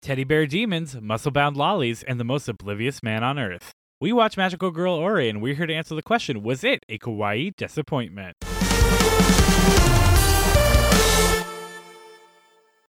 teddy bear demons, muscle bound lollies, and the most oblivious man on earth. We watch Magical Girl Ore, and we're here to answer the question Was it a kawaii disappointment?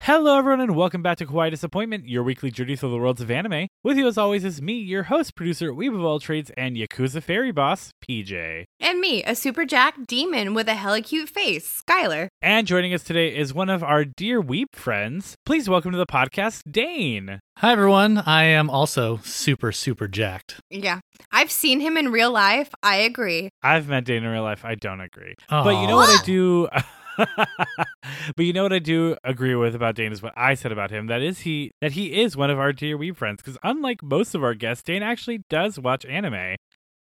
Hello, everyone, and welcome back to Kawaii Disappointment, your weekly journey through the worlds of anime. With you, as always, is me, your host, producer, Weeb of All Trades, and Yakuza Fairy Boss, PJ. And me, a super jack demon with a hella cute face, Skylar. And joining us today is one of our dear Weeb friends. Please welcome to the podcast, Dane. Hi, everyone. I am also super, super jacked. Yeah. I've seen him in real life. I agree. I've met Dane in real life. I don't agree. But you know what I do? but you know what I do agree with about Dane is what I said about him. That is he that he is one of our dear wee friends. Because unlike most of our guests, Dane actually does watch anime.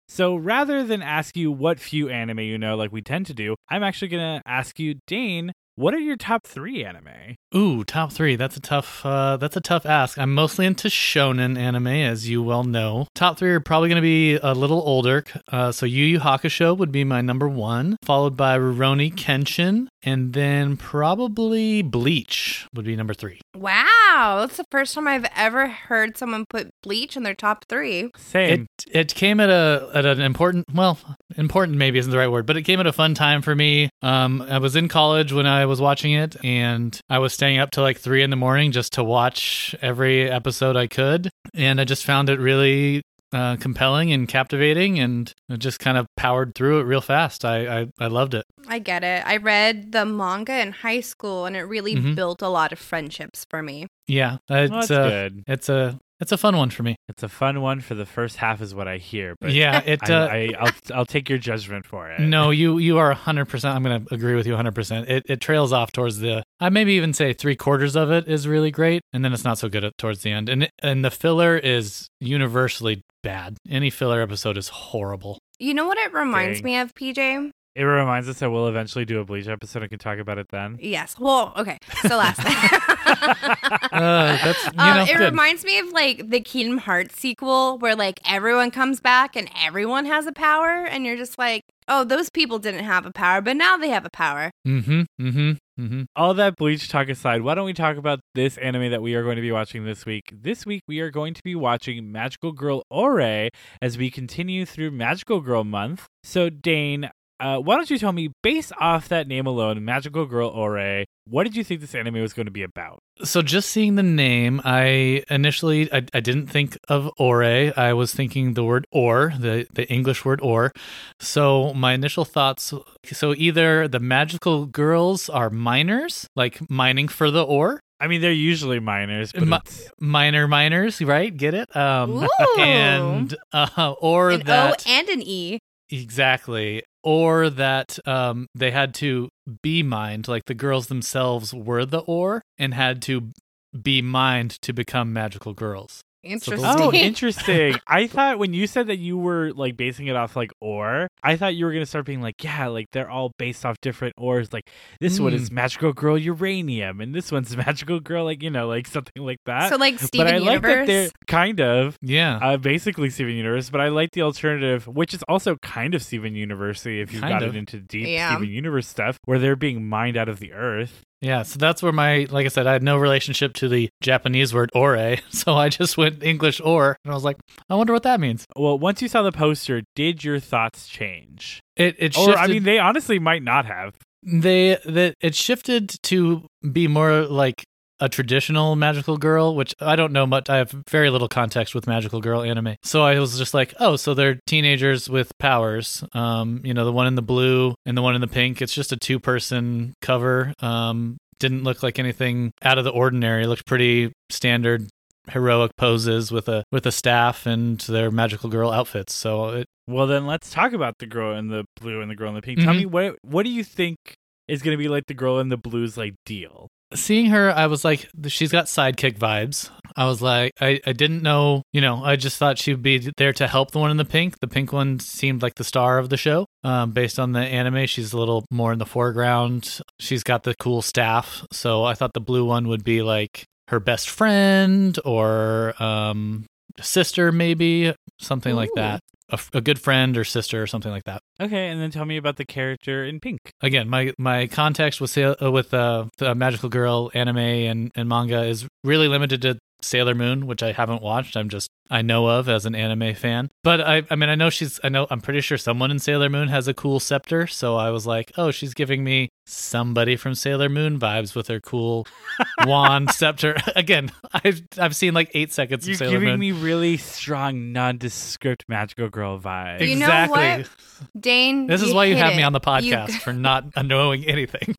So rather than ask you what few anime you know, like we tend to do, I'm actually gonna ask you, Dane, what are your top three anime? Ooh, top three. That's a tough. Uh, that's a tough ask. I'm mostly into shonen anime, as you well know. Top three are probably going to be a little older. Uh, so Yu Yu Hakusho would be my number one, followed by Rurouni Kenshin, and then probably Bleach would be number three. Wow. That's the first time I've ever heard someone put Bleach in their top three. Same. It it came at a at an important well important maybe isn't the right word, but it came at a fun time for me. Um, I was in college when I was watching it, and I was staying up till like three in the morning just to watch every episode I could, and I just found it really uh, compelling and captivating, and just kind of powered through it real fast. I I, I loved it. I get it. I read the manga in high school and it really Mhm. built a lot of friendships for me. Yeah, Well, it's that's uh, good. it's a it's a fun one for me. It's a fun one for the first half, is what I hear. But yeah, it. I, Uh, I, I'll I'll take your judgment for it. No, you you are hundred percent. I'm going to agree with you hundred percent. It it trails off towards the. I maybe even say three quarters of it is really great, and then it's not so good at, towards the end. And and the filler is universally bad. Any filler episode is horrible. You know what it reminds Dang. me of, PJ? It reminds us that we'll eventually do a Bleach episode and can talk about it then. Yes. Well, okay. So last Uh, that's you Um, know it good. reminds me of like the Kingdom Hearts sequel where like everyone comes back and everyone has a power and you're just like, "Oh, those people didn't have a power, but now they have a power." mm-hmm. Mm-hmm. Mm-hmm. All that Bleach talk aside, why don't we talk about this anime that we are going to be watching this week? This week we are going to be watching Magical Girl Ore as we continue through Magical Girl Month. So Dane, uh, why don't you tell me, based off that name alone, Magical Girl Ore, what did you think this anime was going to be about? So just seeing the name, I initially I, I didn't think of ore. I was thinking the word or, the the English word or. So my initial thoughts so either the magical girls are miners, like mining for the ore, I mean, they're usually minors, but Mi- it's- miner miners, right? Get it? Um Ooh. and uh or An that O and an E. exactly. Or that um they had to be mined like the girls themselves were the ore and had to be mined to become magical girls Interesting. Oh, interesting. I thought when you said that you were like basing it off like ore, I thought you were gonna start being like, yeah, like they're all based off different ores. Like this one is Magical Girl Uranium, and this one's Magical Girl, like you know, like something like that. so like but Steven I like that Universe. they're kind of yeah uh, basically Steven Universe, but I like the alternative, which is also kind of Steven University if you've Kind gotten of. into deep Yeah. Steven Universe stuff, where they're being mined out of the earth. Yeah, so that's where my like I said, I had no relationship to the Japanese word ore, so I just went English or, and I was like, I wonder what that means. Well, once you saw the poster, did your thoughts change? It it Or shifted. I mean, they honestly might not have. they that it shifted to be more like a traditional magical girl, which I don't know much. I have very little context with magical girl anime, so I was just like, oh, so they're teenagers with powers. Um, you know, the one in the blue and the one in the pink. It's just a two person cover. Um, didn't look like anything out of the ordinary. It looked pretty standard heroic poses with a with a staff and their magical girl outfits. So it Well, then let's talk about the girl in the blue and the girl in the pink. Tell Mhm. me what what do you think is going to be like the girl in the blue's like deal? Seeing her, I was like, she's got sidekick vibes. I was like, I, I didn't know, you know, I just thought she'd be there to help the one in the pink. The pink one seemed like the star of the show. Um, based on the anime, she's a little more in the foreground. She's got the cool staff. So I thought the blue one would be like her best friend or um, sister, maybe something like that. A, a good friend or sister or something like that. Okay, and then tell me about the character in pink. again my my context with uh, with uh, the magical girl anime and, and manga is really limited to Sailor Moon, which I haven't watched. I'm just I know of as an anime fan. But I I mean I know she's I know I'm pretty sure someone in Sailor Moon has a cool scepter, so I was like, "Oh, she's giving me somebody from Sailor Moon vibes with her cool wand scepter." Again, I've I've seen like 8 seconds You're of Sailor giving me really strong, nondescript magical girl vibes. You know exactly. what? Dane, This is why you hit have me on the You podcast for not knowing anything.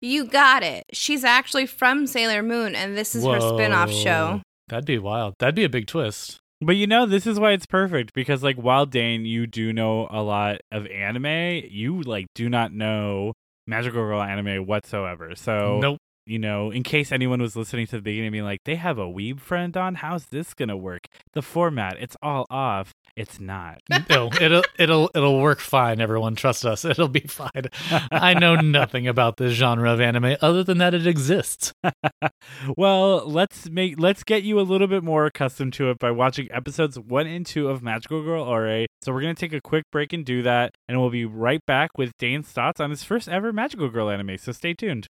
You got it. She's actually from Sailor Moon, and this is her spin-off show. That'd be wild. That'd be a big twist. But you know, this is why it's perfect because, like, while Dane, you do know a lot of anime, you like do not know magical girl anime whatsoever. So, nope. You know, in case anyone was listening to the beginning, being like, they have a weeb friend on, how's this gonna work? The format, it's all off. It's not. No, it'll it'll it'll work fine. Everyone, trust us. It'll be fine. I know nothing about this genre of anime other than that it exists. well, let's make let's get you a little bit more accustomed to it by watching episodes one and two of Magical Girl Ore. So we're gonna take a quick break and do that, and we'll be right back with Dane's thoughts on his first ever Magical Girl anime. So stay tuned.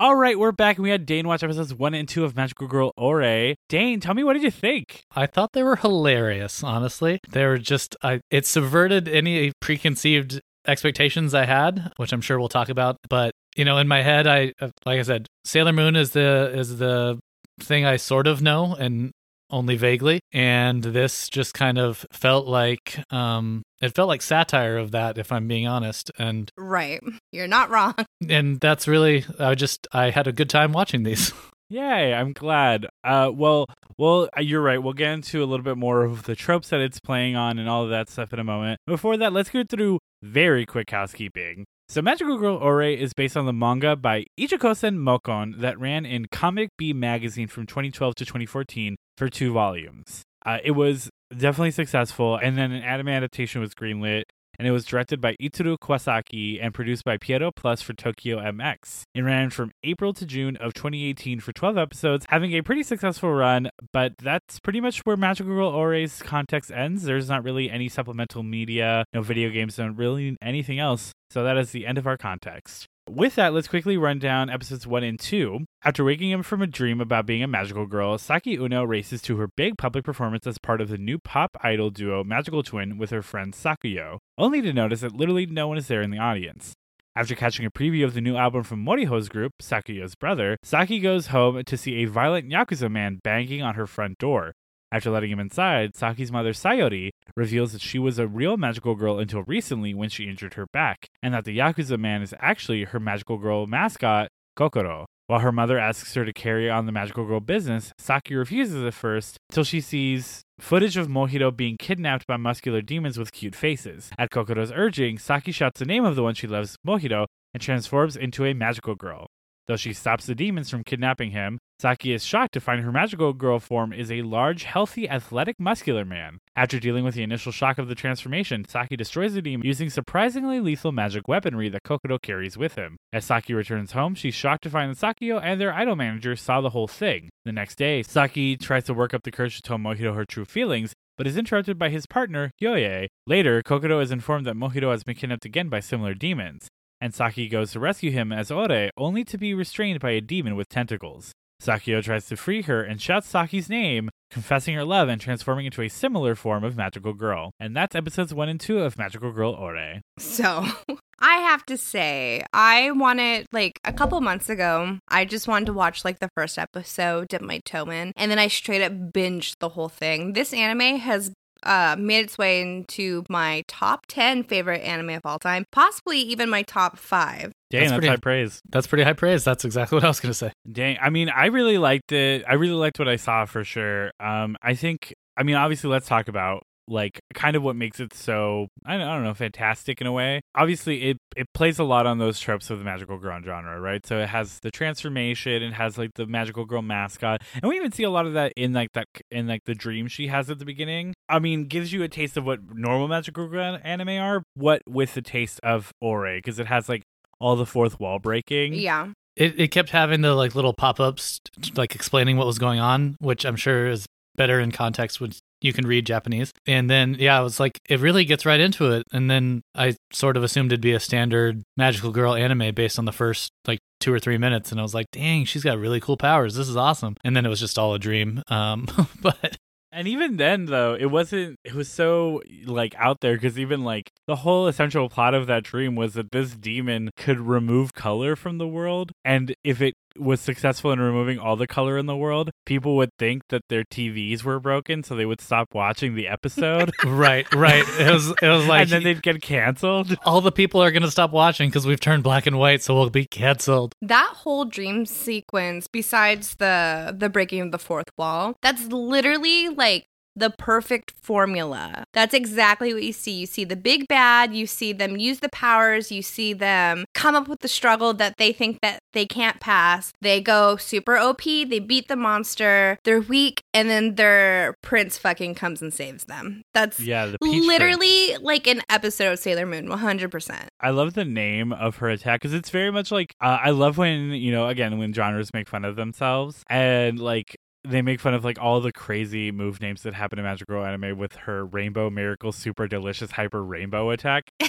All right, we're back, and we had Dane watch episodes one and two of Magical Girl Ore. Dane, tell me what did you think? I thought they were hilarious. Honestly, they were just. I it subverted any preconceived expectations I had, which I'm sure we'll talk about. But you know, in my head, I uh, like I said, Sailor Moon is the is the thing I sort of know and only vaguely, and this just kind of felt like um it felt like satire of that, if I'm being honest, and Right. You're not wrong. and that's really I just I had a good time watching these. Yay, I'm glad. Uh, well, well, uh, you're right. We'll get into a little bit more of the tropes that it's playing on and all of that stuff in a moment. Before that, let's go through very quick housekeeping. So, Magical Girl Ore is based on the manga by Ichikosen Mokon that ran in Comic B magazine from 2012 to 2014 for two volumes. Uh, it was definitely successful, and then an anime adaptation was greenlit and it was directed by Itsuro Kawasaki and produced by Pierrot Plus for Tokyo MX. It ran from April to June of 2018 for 12 episodes, having a pretty successful run, but that's pretty much where Magical Girl Ore's context ends. There's not really any supplemental media, no video games, no really anything else. So that is the end of our context. With that, let's quickly run down episodes 1 and 2. After waking up from a dream about being a magical girl, Saki Uno races to her big public performance as part of the new pop idol duo Magical Twin with her friend Sakuyo, only to notice that literally no one is there in the audience. After catching a preview of the new album from Moriho's group, Sakuyo's brother, Saki goes home to see a violent Yakuza man banging on her front door. After letting him inside, Saki's mother Sayori reveals that she was a real magical girl until recently when she injured her back, and that the Yakuza man is actually her magical girl mascot, Kokoro. While her mother asks her to carry on the magical girl business, Saki refuses at first until she sees footage of Mohito being kidnapped by muscular demons with cute faces. At Kokoro's urging, Saki shouts the name of the one she loves, Mohito, and transforms into a magical girl. Though she stops the demons from kidnapping him, Saki is shocked to find her magical girl form is a large, healthy, athletic, muscular man. After dealing with the initial shock of the transformation, Saki destroys the demon using surprisingly lethal magic weaponry that Kokoro carries with him. As Saki returns home, she's shocked to find that Sakuyo and their idol manager saw the whole thing. The next day, Saki tries to work up the courage to tell Mohito her true feelings, but is interrupted by his partner, Yoye. Later, Kokoro is informed that Mohito has been kidnapped again by similar demons and Saki goes to rescue him as Ore, only to be restrained by a demon with tentacles. Sakuyo tries to free her and shouts Saki's name, confessing her love and transforming into a similar form of magical girl. And that's episodes 1 and 2 of Magical Girl Ore. So I have to say, I wanted like a couple months ago, I just wanted to watch like the first episode, dip my toe in, and then I straight up binged the whole thing. This anime has uh, made its way into my top 10 favorite anime of all time, possibly even my top five. Dang, That's that's, pretty- high praise. That's pretty high praise. That's exactly what I was going to say. Dang, I mean, I really liked it. I really liked what I saw for sure. Um, I think, I mean, obviously, let's talk about like kind of what makes it so I don't, I don't know fantastic in a way. Obviously, it it plays a lot on those tropes of the magical girl genre, right? So it has the transformation, it has like the magical girl mascot, and we even see a lot of that in like that in like the dream she has at the beginning. I mean, gives you a taste of what normal magical girl anime are, what with the taste of Ore, because it has like all the fourth wall breaking. Yeah. It it kept having the like little pop ups, like explaining what was going on, which I'm sure is better in context when you can read Japanese. And then, yeah, I was like, it really gets right into it. And then I sort of assumed it'd be a standard magical girl anime based on the first like two or three minutes. And I was like, dang, she's got really cool powers. This is awesome. And then it was just all a dream. Um, but And even then, though, it wasn't. It was so like out there because even like the whole essential plot of that dream was that this demon could remove color from the world, and if it was successful in removing all the color in the world, people would think that their TVs were broken, so they would stop watching the episode, right, right. It was, it was like, and then they'd get canceled. all the people are going to stop watching because we've turned black and white, so we'll be canceled. That whole dream sequence, besides the the breaking of the fourth wall, that's literally like the perfect formula. That's exactly what you see. You see the big bad, you see them use the powers, you see them come up with the struggle that they think that they can't pass. They go super OP, they beat the monster, they're weak, and then their prince fucking comes and saves them. That's Yeah, Peach Prince. literally like an episode of Sailor Moon, 100%. I love the name of her attack because it's very much like uh, I love when you know again when genres make fun of themselves and like they make fun of like all the crazy move names that happen in Magic Girl anime with her Rainbow Miracle Super Delicious Hyper Rainbow attack.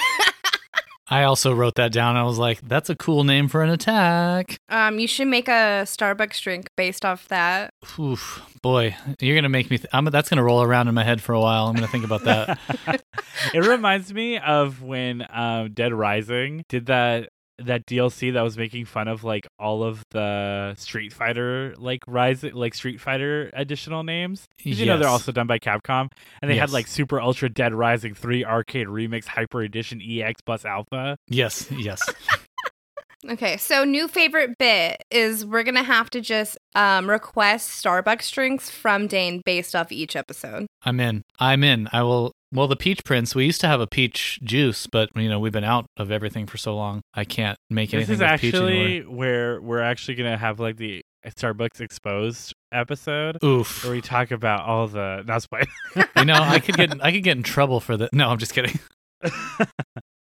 I also wrote that down. I was like, that's a cool name for an attack. Um, you should make a Starbucks drink based off that. Oof, boy, you're gonna make me. Th- I'm, that's gonna roll around in my head for a while. I'm gonna think about that. it reminds me of when um, Dead Rising did that that DLC that was making fun of like all of the Street Fighter like Rise like Street Fighter additional names. 'Cause You know they're also done by Capcom, and they had like Super Ultra Dead Rising Three Arcade Remix Hyper Edition EX plus Alpha. yes, yes. Okay, so new favorite bit is we're gonna have to just um, request Starbucks drinks from Dane based off each episode. I'm in. I'm in. I will. Well, the peach prince. We used to have a peach juice, but you know we've been out of everything for so long. I can't make anything. This is with peach actually anymore. where we're actually gonna have like the Starbucks exposed episode. Oof. Where we talk about all the That's why. You know, I could get I could get in trouble for that. No, I'm just kidding.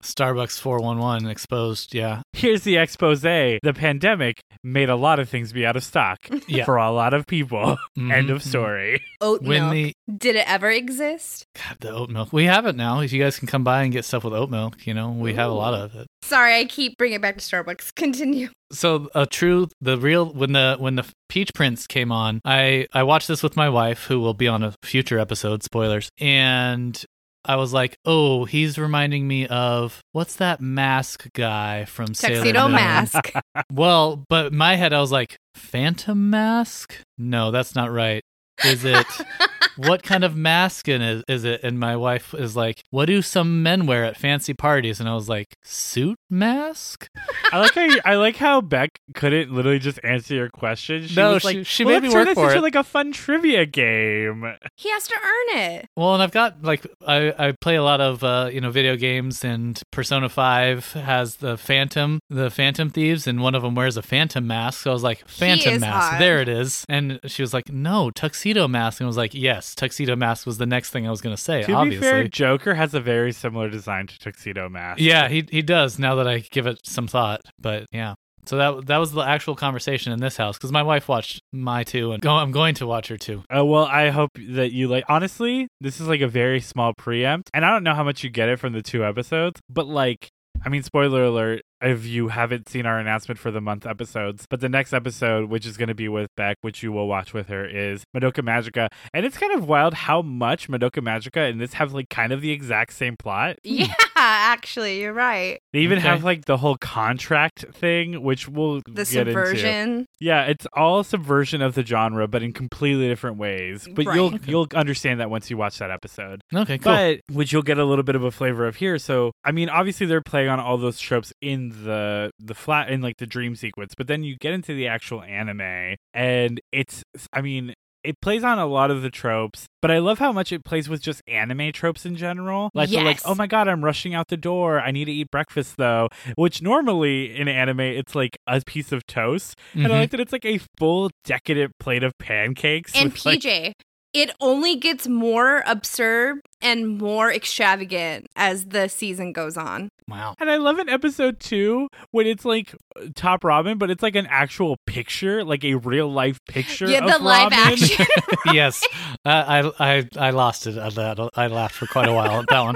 Starbucks 411 exposed. Yeah. Here's the expose. The pandemic made a lot of things be out of stock Yeah. for a lot of people. Mhm, End of mhm. story. Oat When milk. the Did it ever exist? God, the oat milk. We have it now. If you guys can come by and get stuff with oat milk, you know, we have a lot of it. Sorry, I keep bringing it back to Starbucks. Continue. so a true the real when the when the peach prince came on i i watched this with my wife who will be on a future episode spoilers and i was like oh he's reminding me of what's that mask guy from Sailor Tuxedo Moon? mask. well but in my head i was like phantom mask no that's not right is it what kind of mask in is, is it and my wife is like what do some men wear at fancy parties and i was like suit mask I like how you, I like how Beck couldn't literally just answer your question. She No, was she- like, she well, made me let's turn work this for into it." like a fun trivia game. he has to earn it. Well, and I've got like I, I play a lot of uh, you know video games, and Persona Five has the Phantom, the Phantom Thieves, and one of them wears a Phantom mask. So I was like, Phantom mask, hot. there it is. And she was like, No, tuxedo mask, and I was like, Yes, tuxedo mask was the next thing I was going to say. to obviously, be fair, Joker has a very similar design to Tuxedo Mask. yeah, he he does. Now that I give it some thought, but yeah. So that that was the actual conversation in this house because my wife watched my two, and go, I'm going to watch her too. Uh, well, I hope that you like. Honestly, this is like a very small preempt, and I don't know how much you get it from the two episodes, but like, I mean, spoiler alert if you haven't seen our announcement for the month episodes. But the next episode, which is going to be with Beck, which you will watch with her, is Madoka Magica, and it's kind of wild how much Madoka Magica and this have like kind of the exact same plot. Yeah, actually, you're right. They even Okay. have like the whole contract thing, which we'll The get into. subversion. Yeah, it's all subversion of the genre, but in completely different ways. But you'll Right. you'll understand that once you watch that episode. Okay, cool. But which you'll get a little bit of a flavor of here. So I mean, obviously they're playing on all those tropes in the the flat in like the dream sequence, but then you get into the actual anime, and it's I mean. It plays on a lot of the tropes, but I love how much it plays with just anime tropes in general. Like, they're like, oh my god, I'm rushing out the door. I need to eat breakfast though. Which normally in anime, it's like a piece of toast. And I Mhm. like that it's like a full decadent plate of pancakes. And with, like, PJ. It only gets more absurd and more extravagant as the season goes on. Wow. And I love in episode two when it's like Top Ramen, but it's like an actual picture, like a real life picture. Yeah, of the live ramen. action. yes, I, I I I lost it at that. I laughed for quite a while at that one.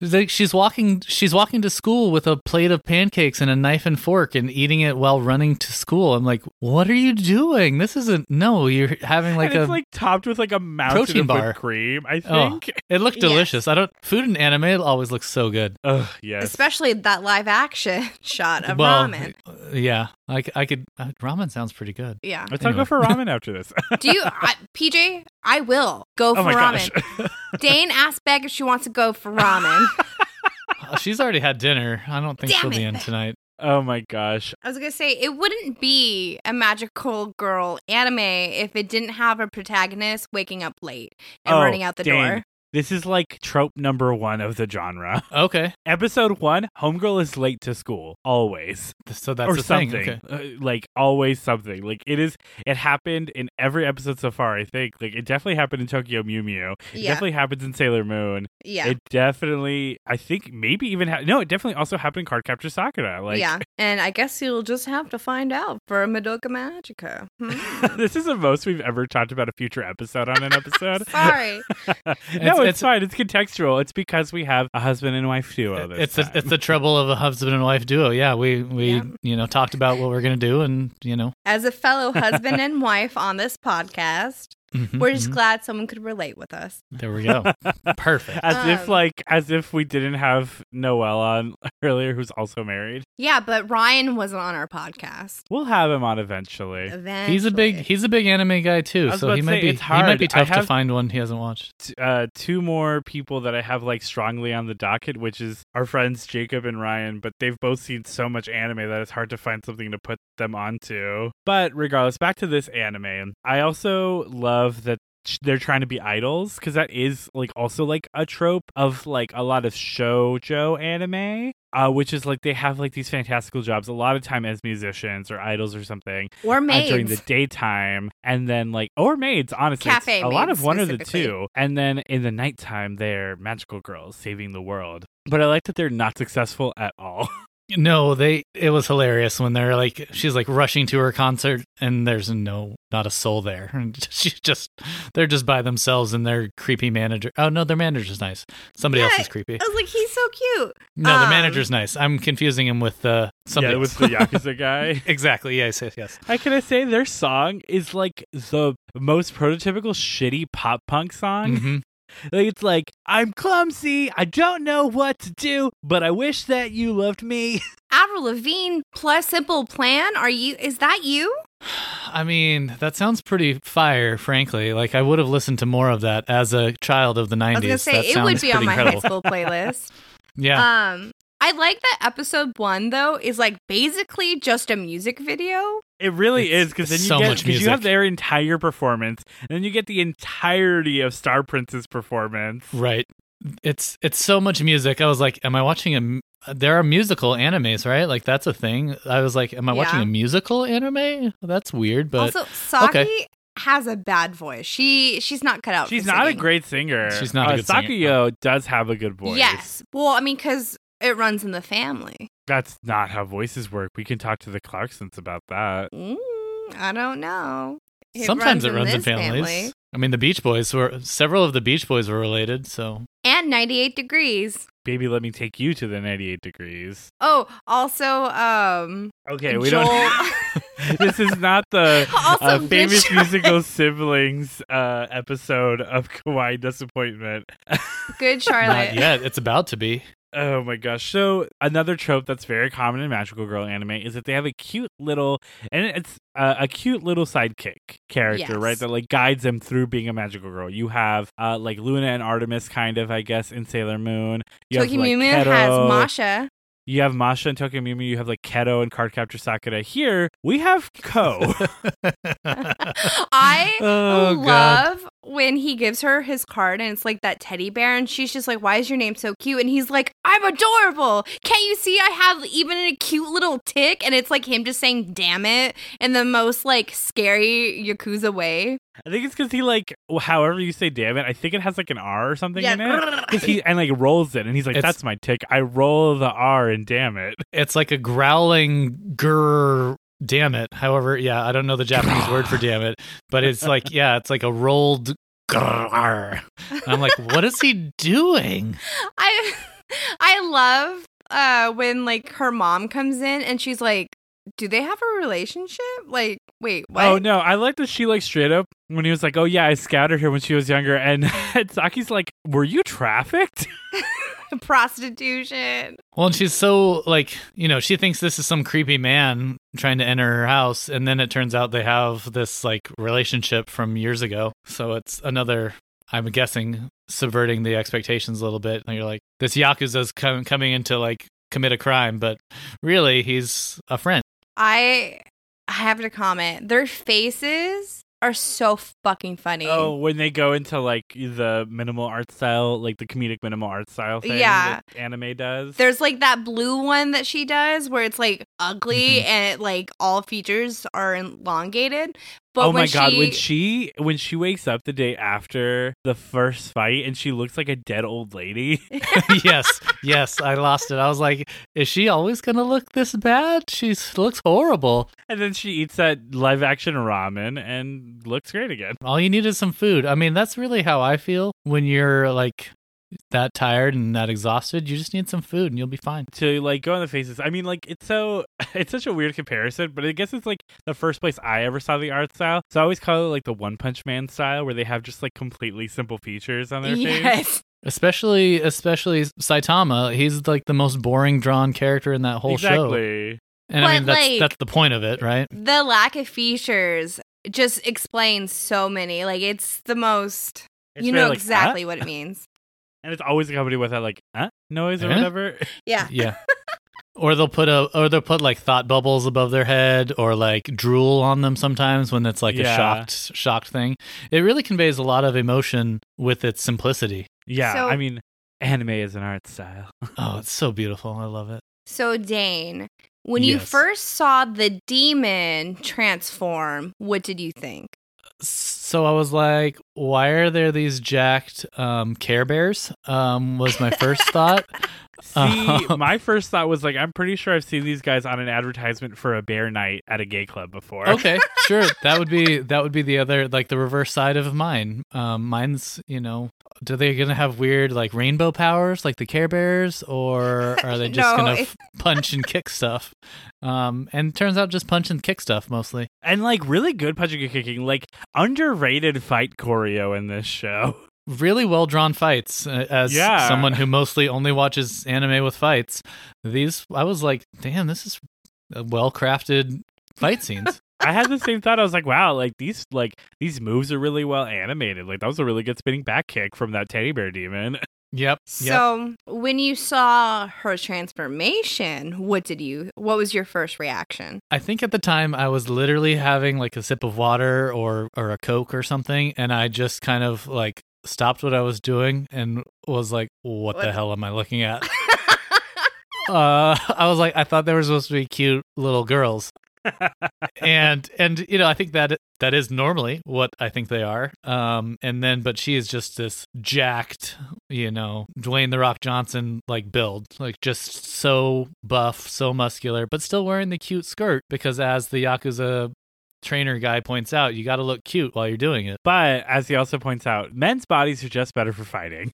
It's like she's walking she's walking to school with a plate of pancakes and a knife and fork and eating it while running to school. I'm like, what are you doing? This isn't no, you're having like and a it's like topped with like a mountain protein of bar. cream. I Oh. think. it looked Yes. delicious. I don't food in anime always looks so good. Ugh, yes. Especially that live action shot of well, ramen. yeah, I could uh, ramen sounds pretty good. Yeah. Let's talk Anyway. go for ramen after this. Do you, I, PJ? I will go for oh my ramen. gosh. Dane asked Beck if she wants to go for ramen. She's already had dinner. I don't think Damn she'll be in tonight. oh my gosh. I was gonna say it wouldn't be a magical girl anime if it didn't have a protagonist waking up late and Oh, running out the dang. door. This is like trope number one of the genre. Okay, Episode one, Homegirl is late to school. Always. so that's or the thing. something. Okay. Uh, like always something. Like it is it happened in every episode so far, I think. Like it definitely happened in Tokyo Mew Mew. It Yeah, definitely happens in Sailor Moon. yeah, It definitely I think maybe even ha- no, it definitely also happened in Cardcaptor Sakura. Like yeah. And I guess you'll just have to find out for Madoka Magica. Hmm. this is the most we've ever talked about a future episode on an episode. Sorry. no, it's, it's- fine. It's contextual. It's because we have a husband and wife duo. This it's the time. it's the trouble of a husband and wife duo. Yeah, we we Yeah. you know talked about what we're gonna do, and you know As a fellow husband and wife on this podcast, mhm, we're just mhm. glad someone could relate with us. there we go. Perfect. as if Um, like as if we didn't have Noel on earlier, who's also married. Yeah, but Ryan wasn't on our podcast. We'll have him on eventually. Eventually. He's a big he's a big anime guy too, so he to might say, be it's he might be I tough to find one he hasn't watched. T- Uh, two more people that I have like strongly on the docket, which is our friends Jacob and Ryan, but they've both seen so much anime that it's hard to find something to put them onto. But regardless, back to this anime. I also love that they're trying to be idols because that is like also like a trope of like a lot of shoujo anime uh, which is like they have like these fantastical jobs. A lot of time as musicians or idols or something or uh, maids. during the daytime and then like or maids honestly Cafe a lot of one of the two. And then in the nighttime they're magical girls saving the world. But i like that they're not successful at all No, they it was hilarious when they're like she's like rushing to her concert and there's no not a soul there. And she's just they're just by themselves and their creepy manager. Oh no, their manager's nice. Somebody else is creepy. I was like, he's so cute. No, the um, manager's nice. I'm confusing him with uh somebody yeah with the yakuza guy exactly. Yes, yes, yes. I can I say their song is like the most prototypical shitty pop punk song. Mhm. Like it's like I'm clumsy, I don't know what to do, but I wish that you loved me. Avril Lavigne plus Simple Plan. Are you? Is that you? I mean, that sounds pretty fire, frankly. Like I would have listened to more of that as a child of the 90s. I was gonna say That it would be on my incredible. high school playlist. Yeah. Um, I like that episode one though is like basically just a music video. It really It's is because then you so get much because you have their entire performance, and then you get the entirety of Star Prince's performance. Right. It's it's so much music. I was like, am I watching a? there are musical animes, right? Like that's a thing. I was like, am I watching a musical anime? That's weird, but also, Saki okay. has a bad voice. She she's not cut out. She's for not a great singer. She's not a Uh, good singer. Does have a good voice. Yes. Well, I mean, because it runs in the family. That's not how voices work. We can talk to the Clarksons about that. Mm, I don't know. It sometimes it runs in this families. family. I mean, the Beach Boys were several of the Beach Boys were related, so And 98 degrees. Baby, let me take you to the 98 degrees. Oh, also, um, Okay, we Joel- don't. this is not the uh, famous musical siblings uh, episode of Kawaii Disappointment. good Charlotte. not Charlotte. yet. It's about to be. Oh my gosh. So, another trope that's very common in Magical Girl anime is that they have a cute little, and it's uh, a cute little sidekick character, Yes. right? That like guides them through being a magical girl. You have uh, like Luna and Artemis, kind of, I guess, in Sailor Moon. You have, like, Tokyo Mew Mew has Masha. You have Masha and Tokyo Mew Mew. You have like Kero and Cardcaptor Sakura. Here we have Ko. I Oh, God. Love when he gives her his card and it's like that teddy bear and she's just like why is your name so cute and he's like i'm adorable can't you see i have even a cute little tick and it's like him just saying damn it in the most like scary yakuza way I think it's because he like, however you say "damn it," I think it has like an R or something Yeah. in it he and like rolls it, and he's like, It's- "That's my tick. I roll the R and damn it." It's like a growling grr. Damn it. However, yeah, I don't know the Japanese word for damn it, but it's like yeah, it's like a rolled. And I'm like, what is he doing? i i love uh when like her mom comes in and she's like do they have a relationship like wait oh, what Oh no, I like that she like straight up when he was like, "Oh yeah, I scouted her when she was younger," and Saki's like, "Were you trafficked?" prostitution Well, and she's so like, you know, she thinks this is some creepy man trying to enter her house, and then it turns out they have this like relationship from years ago. So it's another, I'm guessing, subverting the expectations a little bit. And you're like, this yakuza's com- coming in to like commit a crime, but really he's a friend. I I have to comment. Their faces are so fucking funny. Oh, when they go into like the minimal art style, like the comedic minimal art style thing Yeah. that anime does. There's like that blue one that she does where it's like ugly Mm-hmm. and it, like all features are elongated. But oh my when god, she, when she when she wakes up the day after the first fight and she looks like a dead old lady. yes, yes, I lost it. I was like, is she always gonna look this bad? She looks horrible. And then she eats that live action ramen and looks great again. All you need is some food. I mean, that's really how I feel when you're like that tired and that exhausted. You just need some food and you'll be fine. To like go on the faces. I mean, like it's so it's such a weird comparison, but I guess it's like the first place I ever saw the art style. So I always call it like the One Punch Man style, where they have just like completely simple features on their face. yes. Especially, especially Saitama. He's like the most boring drawn character in that whole show. exactly. And I mean, that's like- that's the point of it, right? The lack of features just explains so many. Like it's the most It's you know like, exactly "Huh?" what it means. And it's always accompanied with that like uh noise or Eh? whatever. Yeah. Yeah. Or they'll put a, or they'll put like thought bubbles above their head, or like drool on them sometimes when it's like a shocked, shocked thing. It really conveys a lot of emotion with its simplicity. Yeah, So- I mean, anime is an art style. Oh, it's so beautiful. I love it. So Dane, when you Yes. first saw the demon transform, what did you think? So I was like, why are there these jacked um, Care Bears? Um, was my first thought. See, Uh, my first thought was like, I'm pretty sure I've seen these guys on an advertisement for a bear night at a gay club before. Okay, sure. That would be that would be the other like the reverse side of mine. Um, mine's you know, do they gonna have weird like rainbow powers like the Care Bears, or are they just No, gonna f- punch and kick stuff? Um, and turns out just punch and kick stuff mostly. And like really good punching and kicking, like underrated fight choreo in this show. Really well drawn fights. Uh, as Yeah. someone who mostly only watches anime with fights, these I was like, damn, this is well crafted fight scenes. I had the same thought. I was like, wow, like these like these moves are really well animated. Like that was a really good spinning back kick from that teddy bear demon. yep. Yep. So when you saw her transformation, what did you what was your first reaction? I think at the time I was literally having like a sip of water or or a coke or something, and I just kind of like stopped what I was doing and was like, "What, the hell am I looking at?" uh, I was like, I thought they were supposed to be cute little girls, and and you know I think that that is normally what I think they are. Um, and then but she is just this jacked, you know, Dwayne the Rock Johnson like build, like just so buff, so muscular, but still wearing the cute skirt because as the yakuza trainer guy points out, you got to look cute while you're doing it. But as he also points out, men's bodies are just better for fighting.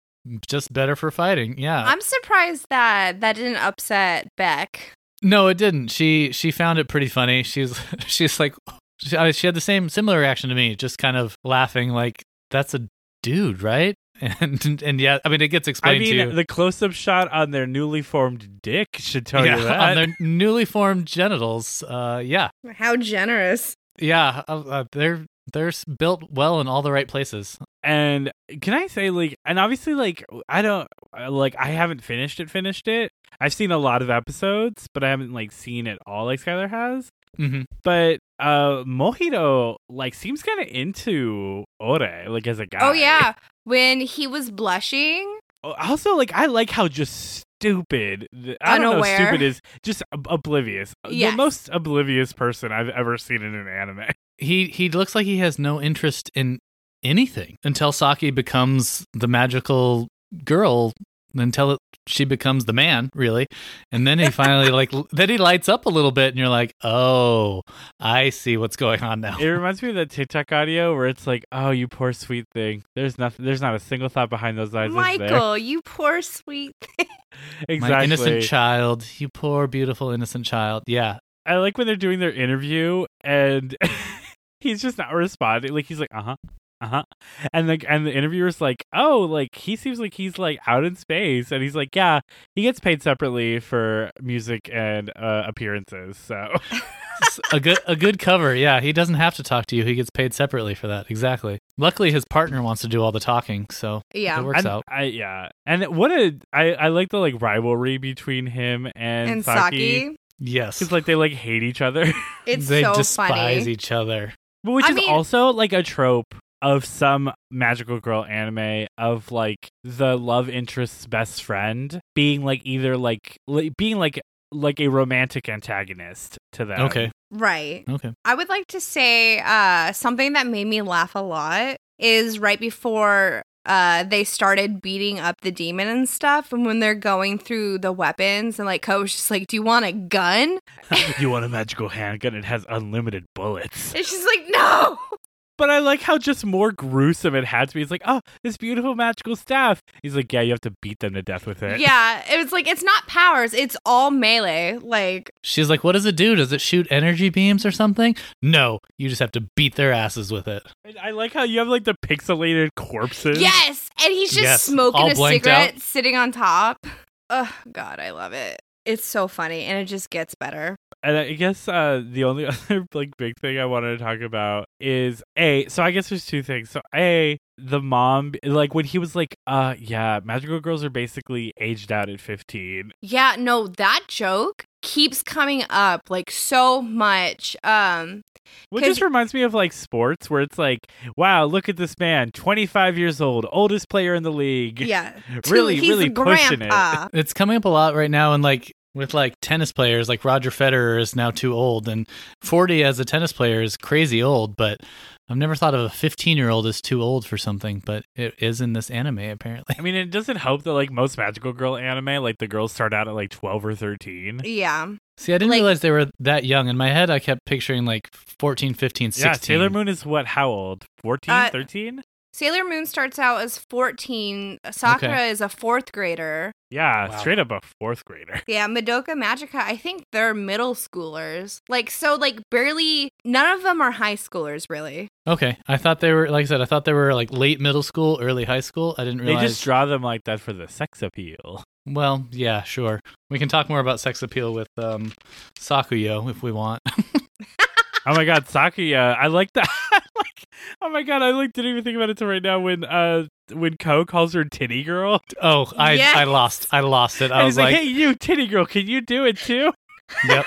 Just better for fighting. Yeah. I'm surprised that that didn't upset Beck. No, it didn't. She she found it pretty funny. She's she's like she, she had the same similar reaction to me, just kind of laughing like that's a dude, right? And and yeah, I mean it gets explained. I mean, to the close-up shot on their newly formed dick should tell yeah, you that. on their newly formed genitals. Uh, yeah, How generous. Yeah, uh, uh, they're they're built well in all the right places. And can I say like and obviously like I don't uh, like I haven't finished it finished it. I've seen a lot of episodes, but I haven't like seen it all like Skylar has. hmm but uh Mojito like seems kind of into Ore like as a guy. Oh yeah, when he was blushing. Oh, Also, like I like how just stupid. I don't know. Unaware. Stupid is just ob- oblivious. Yes. The most oblivious person I've ever seen in an anime. He he looks like he has no interest in anything until Saki becomes the magical girl. Until it, she becomes the man, really, and then he finally like then he lights up a little bit, and you're like, oh, I see what's going on now. It reminds me of that TikTok audio where it's like, "Oh, you poor sweet thing. There's nothing. There's not a single thought behind those eyes." is there?" Michael, you poor sweet. Thing exactly. My innocent child, you poor beautiful innocent child. Yeah, I like when they're doing their interview and he's just not responding. Like he's like, uh huh, uh huh, and like and the interviewer's like, oh, like he seems like he's like out in space, and he's like, yeah, he gets paid separately for music and uh, appearances. So S- a good a good cover. Yeah, he doesn't have to talk to you. He gets paid separately for that. Exactly. Luckily, his partner wants to do all the talking, so Yeah. it works And out. I yeah, and what a I I like the like rivalry between him and, and Saki. Saki. Yes, It's like they like hate each other, It's they so despise funny. each other. But which I is mean- also like a trope of some magical girl anime of like the love interest's best friend being like either like li- being like like a romantic antagonist to them. Okay, Right. okay. I would like to say uh, something that made me laugh a lot is right before uh, they started beating up the demon and stuff, and when they're going through the weapons, and like Coach just like, "Do you want a gun?" you want a magical handgun? It has unlimited bullets. And she's like, "No." But I like how just more gruesome it had to be. It's like, oh, this beautiful magical staff. He's like, yeah, you have to beat them to death with it. Yeah, it was like it's not powers; it's all melee. Like, She's like, "What does it do? Does it shoot energy beams or something?" No, you just have to beat their asses with it. And I like how you have like the pixelated corpses. yes, and he's just Yes, smoking a cigarette, out. sitting on top. Oh God, I love it. It's so funny, and it just gets better. And I guess uh, the only other like big thing I wanted to talk about is a. So I guess there's two things. So a the mom like when he was like, uh, yeah, magical girls are basically aged out at 15. Yeah, no, that joke keeps coming up like so much. Um Which 'Cause- just reminds me of like sports where it's like, wow, look at this man, 25 years old, oldest player in the league. yeah. really, he's really a pushing it. It's coming up a lot right now, and like with like tennis players, like Roger Federer is now too old, and forty as a tennis player is crazy old. But I've never thought of a fifteen-year-old as too old for something, but it is in this anime apparently. I mean, it doesn't help that like most magical girl anime, like the girls start out at like 12 or 13. Yeah. See, I didn't Like- realize they were that young. In my head, I kept picturing like 14, 15, 16. Yeah, Sailor Moon is what? How old? 14, Uh, 13? Sailor Moon starts out as 14. Sakura Okay. is a fourth grader. Yeah, Wow. straight up a fourth grader. Yeah, Madoka Magica, I think they're middle schoolers. Like, so, like, barely, none of them are high schoolers, really. Okay, I thought they were like I said. I thought they were like late middle school, early high school. I didn't realize. They just draw them like that for the sex appeal. well, yeah, sure. We can talk more about sex appeal with um, Sakuyo if we want. Oh my god, Sakuya, I like that. like, oh my god, I like didn't even think about it till right now when uh when Ko calls her titty girl. oh, I Yes. I lost. I lost it. I And was like, like, "Hey, you titty girl, can you do it too?" yep.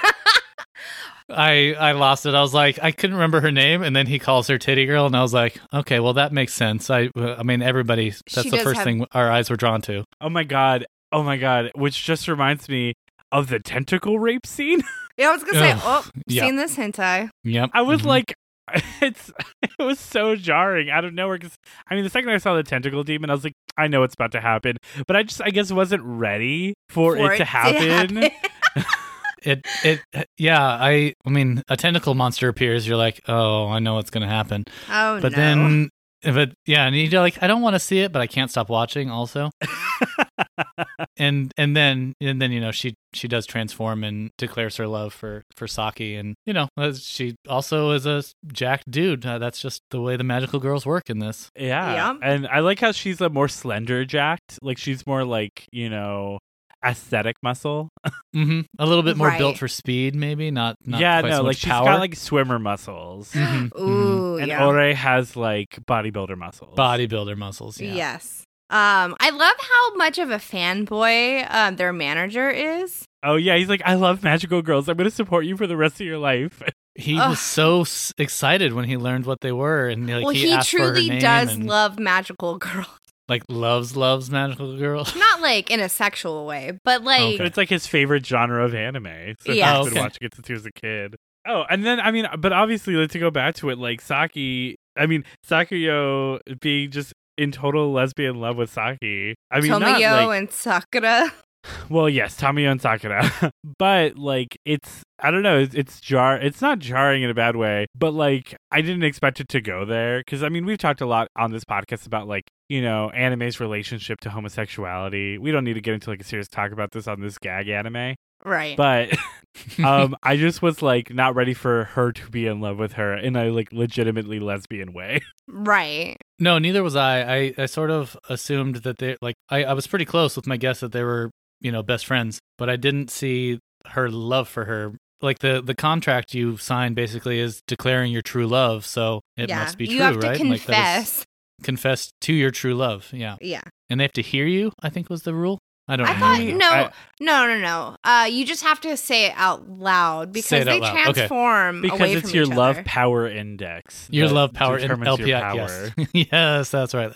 I I lost it. I was like, I couldn't remember her name, and then he calls her Titty Girl, and I was like, okay, well that makes sense. I I mean, everybody. That's She the first have- thing our eyes were drawn to. Oh my god, oh my god, which just reminds me of the tentacle rape scene. Yeah, I was gonna say, Ugh, oh, yeah. seen this hentai. Yep. I was mhm. like, it's it was so jarring out of nowhere. Because I mean, the second I saw the tentacle demon, I was like, I know it's about to happen, but I just I guess wasn't ready for, For it to happen. it it yeah. I I mean, a tentacle monster appears. You're like, oh, I know what's gonna happen. oh, but no. then but yeah and you're like i don't want to see it but i can't stop watching also and and then and then you know she she does transform and declares her love for for saki and you know she also is a jacked dude uh, that's just the way the magical girls work in this Yeah. Yeah. And I like how she's a more slender jacked. Like she's more like, you know, aesthetic muscle. hmm a little bit more built for speed maybe not, not yeah, quite no, so like much she's power got like swimmer muscles. Mhm, mhm. Ooh, And yeah. Ore has like bodybuilder muscles. bodybuilder muscles yeah Yes. Um, I love how much of a fanboy um, their manager is. Oh yeah, he's like, I love magical girls. I'm gonna support you for the rest of your life. He Ugh. was so s- excited when he learned what they were, and like well, he, he, asked for her truly name does and, love magical girls. Like loves loves magical girl. Not like in a sexual way, but like Okay. But it's like his favorite genre of anime. So Yeah. he's been okay. watching it since he was a kid. Oh, and then I mean, but obviously, like, to go back to it, like Saki. I mean, Sakuyo being just in total lesbian love with Saki. I mean, not Tomoyo like and Sakura. Well, yes, Tomoyo and Sakura, but like it's I don't know, it's, it's jar. It's not jarring in a bad way, but like I didn't expect it to go there because I mean we've talked a lot on this podcast about like you know anime's relationship to homosexuality. We don't need to get into like a serious talk about this on this gag anime, Right. but um I just was like not ready for her to be in love with her in a like legitimately lesbian way. right. No, neither was I. I, I sort of assumed that they like I, I was pretty close with my guess that they were, you know, best friends, but I didn't see her love for her. Like the the contract you sign basically is declaring your true love, so it yeah. must be you true, right? Like confess. confess to your true love. Yeah. yeah. And they have to hear you, I think was the rule. I don't I know. thought I- no, I- no, no, no. Uh, you just have to say it out loud because Say it they out loud. Okay. transform Because away it's from your each love other. power index. Your love power in determines LPI. your power. Yes. yes, that's right.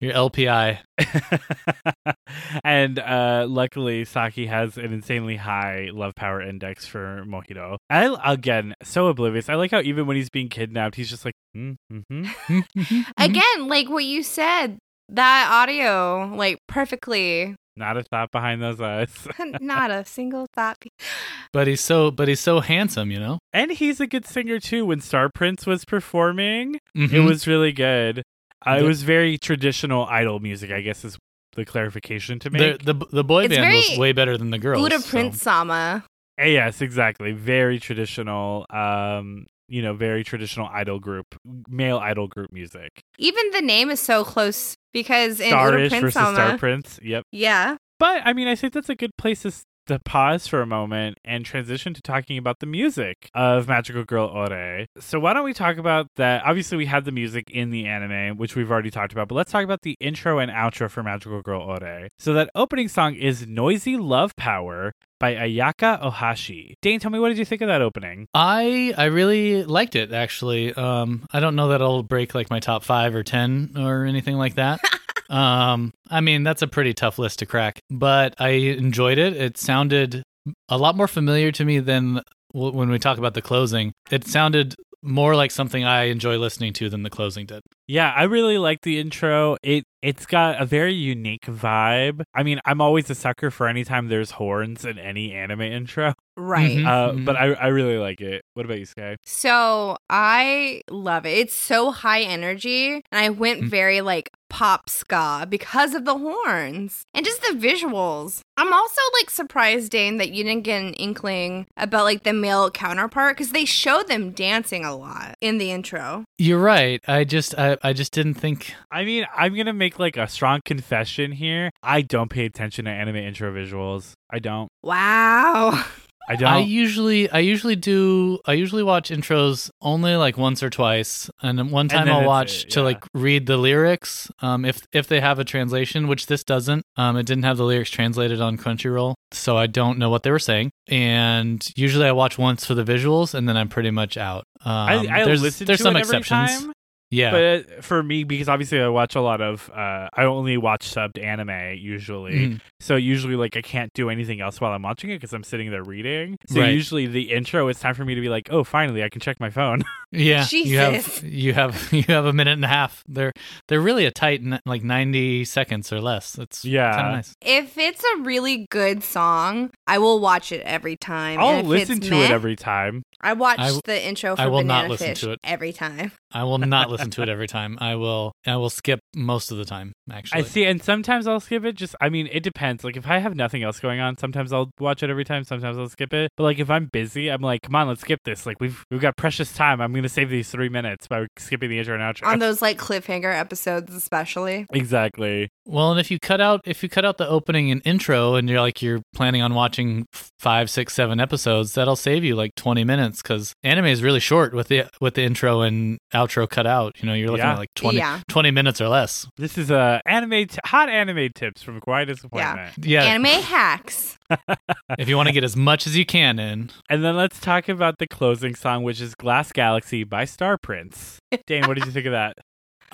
Your LPI. and uh, luckily, Saki has an insanely high love power index for Mohiro. I again so oblivious. I like how even when he's being kidnapped, he's just like, mm, hmm Again, like what you said, that audio, like perfectly, not a thought behind those eyes. not a single thought. But he's so but he's so handsome, you know? and he's a good singer too. When Star Prince was performing, it Mhm. was really good. Uh, it was very traditional idol music. I guess is the clarification to the, make. the the boy It's band was way better than the girls. Uda so- Prince Sama. Eh, yes, exactly. Very traditional. Um, you know, very traditional idol group, male idol group music. Even the name is so close because in Starish Prince versus Sama, Star Prince. Yep. yeah, But I mean, I think that's a good place to, to pause for a moment and transition to talking about the music of Magical Girl Ore. So why don't we talk about that? Obviously, we had the music in the anime, which we've already talked about, but let's talk about the intro and outro for Magical Girl Ore. So that opening song is "Noisy Love Power" by Ayaka Ohashi. Dane, tell me what did you think of that opening? I I really liked it actually. Um, I don't know that it'll break like my top five or ten or anything like that. um, I mean that's a pretty tough list to crack, but I enjoyed it. It sounded a lot more familiar to me than when we talk about the closing. It sounded more like something I enjoy listening to than the closing did. Yeah, I really like the intro. It it's got a very unique vibe. I mean, I'm always a sucker for anytime there's horns in any anime intro. right. Mhm. Uh, but I I really like it. What about you, Sky? So I love it. It's so high energy, and I went Mm. very like pop ska because of the horns and just the visuals. I'm also like surprised, Dane, that you didn't get an inkling about like the male counterpart because they show them dancing a lot in the intro. You're right. I just I, I just didn't think I mean, I'm gonna make like a strong confession here. I don't pay attention to anime intro visuals. I don't. Wow. I don't. I usually I usually do I usually watch intros only like once or twice. And one time then I'll watch it, to like read the lyrics um if if they have a translation which this doesn't. Um it didn't have the lyrics translated on Crunchyroll so I don't know what they were saying. And usually I watch once for the visuals and then I'm pretty much out. Um I, I there's listen there's to some it every exceptions. time, yeah but for me, because obviously I watch a lot of, uh, I only watch subbed anime usually. Mhm. So usually, like, I can't do anything else while I'm watching it because I'm sitting there reading. So Right. usually, the intro, it's time for me to be like, oh, finally, I can check my phone. Yeah, you have you have you have a minute and a half. They're they're really a tight like ninety seconds or less. It's Yeah. nice. If it's a really good song, I will watch it every time. I'll if listen it's to it every time. I watch I w- the intro for I will not Banana listen Fish to it. every time. I will not listen to it every time. I will I will skip most of the time. Actually, I see, and sometimes I'll skip it. Just, I mean, it depends. Like, if I have nothing else going on, sometimes I'll watch it every time. Sometimes I'll skip it. But like, if I'm busy, I'm like, come on, let's skip this. Like, we've we've got precious time. I'm gonna save these three minutes by skipping the intro and outro. On those like cliffhanger episodes, especially. exactly. Well, and if you cut out if you cut out the opening and intro, and you're like you're planning on watching five, six, seven episodes, that'll save you like twenty minutes because anime is really short with the with the intro and outro cut out. Out. You know, you're looking Yeah. at like 20, Yeah. 20 minutes or less. This is a anime t- hot anime tips from Kawaii Disappointment. Yeah. Anime hacks. if you want to get as much as you can in. And then let's talk about the closing song, which is Glass Galaxy by Star Prince. Dane, what did you think of that?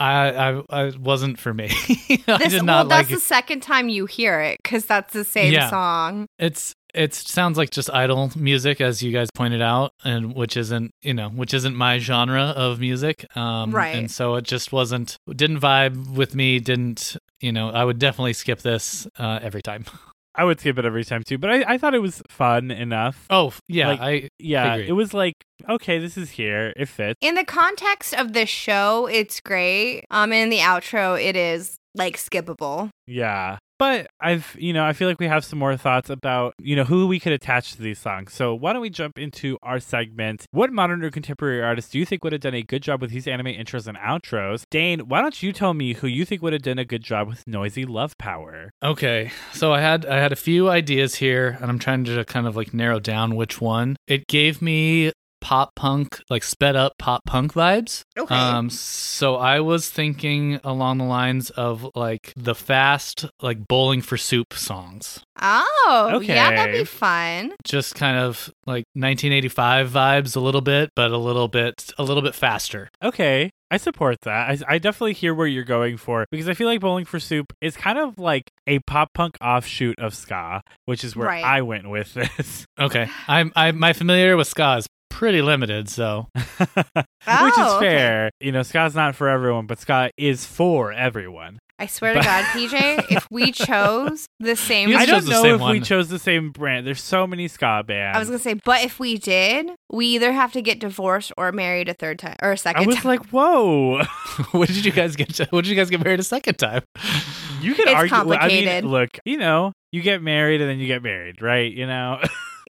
I, I, I wasn't for me. I This, did well, not like that's it. the second time you hear it because that's the same Yeah. song. It's it sounds like just idle music, as you guys pointed out, and which isn't you know which isn't my genre of music. Um, Right. And so it just wasn't didn't vibe with me. Didn't you know? I would definitely skip this uh, every time. I would skip it every time too, but I, I thought it was fun enough. Oh yeah, Like- I Yeah, Agreed. it was like, okay, this is here. It fits. In the context of the show, it's great. Um, in the outro, it is like skippable. Yeah. But I've, you know, I feel like we have some more thoughts about, you know, who we could attach to these songs. So why don't we jump into our segment? What modern or contemporary artist do you think would have done a good job with these anime intros and outros? Dane, why don't you tell me who you think would have done a good job with Noisy Love Power? Okay, so I had I had a few ideas here, and I'm trying to kind of like narrow down which one. It gave me pop punk, like sped up pop punk vibes. Okay. Um, so I was thinking along the lines of like the fast, like bowling for soup songs, oh, okay. yeah, that'd be fun. just kind of like 1985 vibes a little bit, but a little bit a little bit faster. Okay, I support that. I, I definitely hear where you're going for because I feel like Bowling for Soup is kind of like a pop punk offshoot of ska, which is where Right. I went with this. Okay, I'm I my familiar with ska is pretty limited, so which is Oh, okay. fair. You know, Ska's not for everyone, but Scott is for everyone. I swear to God, PJ, if we chose the same, I don't know same if we chose the same brand. There's so many ska bands. I was gonna say, but if we did, we either have to get divorced or married a third time or a second I was time. like, whoa. what did you guys get? What did you guys get married a second time? You could It's argue. well, I complicated. mean, look, you know, you get married and then you get married, right? You know,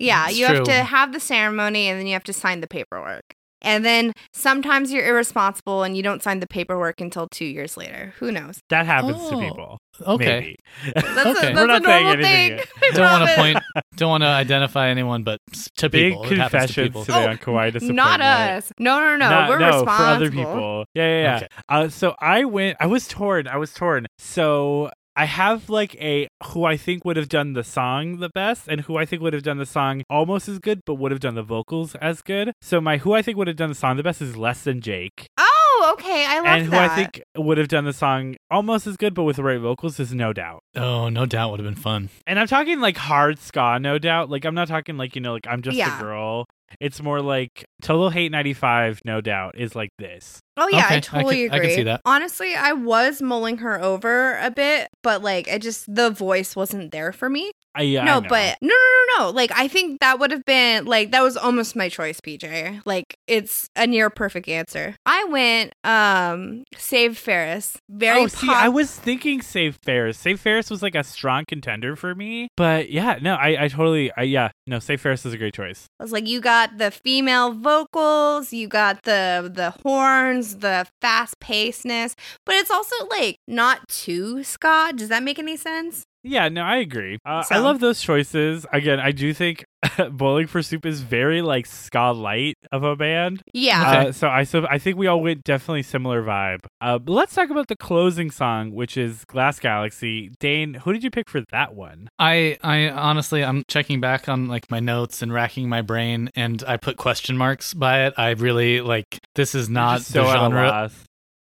yeah, It's you have to have the ceremony and then you have to sign the paperwork. And then sometimes you're irresponsible and you don't sign the paperwork until two years later. Who knows? that happens to Oh, people. Okay, Maybe. That's Okay. a, that's We're a not saying anything thing. I don't want to promise. point, don't want to identify anyone, but s- to Big people, it happens to confessions people. today Oh, on Kawaii Disappointment. Not us. No, no, no. Not- We're no, responsible. for other people. Yeah, yeah, yeah. Okay. Uh, so I went. I was torn. I was torn. So I have like a who I think would have done the song the best, and who I think would have done the song almost as good, but would have done the vocals as good. So my who I think would have done the song the best is less than Jake, Oh, okay. I love that. and who that. I think would have done the song almost as good, but with the right vocals is No Doubt. Oh, no doubt would have been fun. And I'm talking like hard ska, no doubt. Like I'm not talking like you know, like I'm just Yeah. a girl. It's more like Total Hate 95, no doubt, is like this. Oh yeah, Okay, I I totally can- I agree. can see that. Honestly, I was mulling her over a bit, but like it just the voice wasn't there for me. I, yeah, I no, know. but no, no, no, no. Like I think that would have been like that was almost my choice, PJ. Like it's a near perfect answer. I went um Save Ferris. Very oh, see, I was thinking Save Ferris. Save Ferris was like a strong contender for me, but yeah, no, I, I totally, I, yeah, no, Save Ferris is a great choice. I was like, you got the female vocals, you got the the horns, the fast pacedness, but it's also like not too ska. Does that make any sense? Yeah, no, I agree. Uh, I love those choices. Again, I do think Bowling for Soup is very like ska light of a band. Yeah. Uh, so I so I think we all went definitely similar vibe. Uh, but let's talk about the closing song, which is Glass Galaxy. Dane, who did you pick for that one? I, I honestly, I'm checking back on like my notes and racking my brain, and I put question marks by it. I really like this is not so the genre.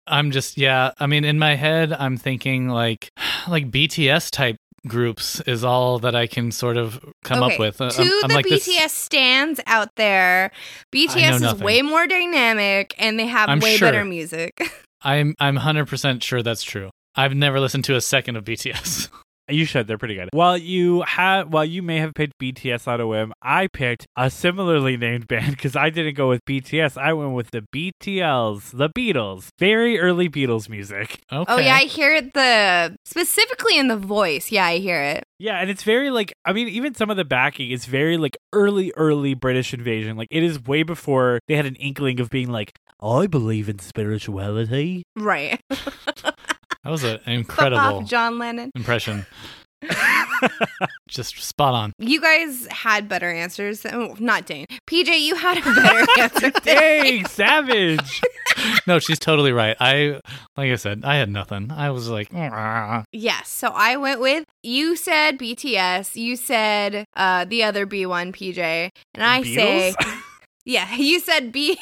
I'm just yeah. I mean, in my head, I'm thinking like like BTS type groups is all that I can sort of come up with. Uh, to I'm, I'm the like BTS this. stands out there, BTS is nothing. way more dynamic and they have I'm way sure. better music. I'm I'm 100 percent sure that's true. I've never listened to a second of BTS. You should. They're pretty good. While you have, while you may have picked BTS out of whim, I picked a similarly named band because I didn't go with BTS. I went with the BTLs, the Beatles. Very early Beatles music. Okay. Oh yeah, I hear it the specifically in the voice. Yeah, I hear it. Yeah, and it's very like I mean, even some of the backing is very like early, early British invasion. Like it is way before they had an inkling of being like, I believe in spirituality. Right. that was an incredible John Lennon. impression. Just spot on. You guys had better answers. Oh, not Dane. PJ, you had a better answer. than. Dang, savage. no, she's totally right. I, like I said, I had nothing. I was like, "Ah." Yes. So I went with you said BTS, you said uh the other B1 PJ, and I say yeah, you said B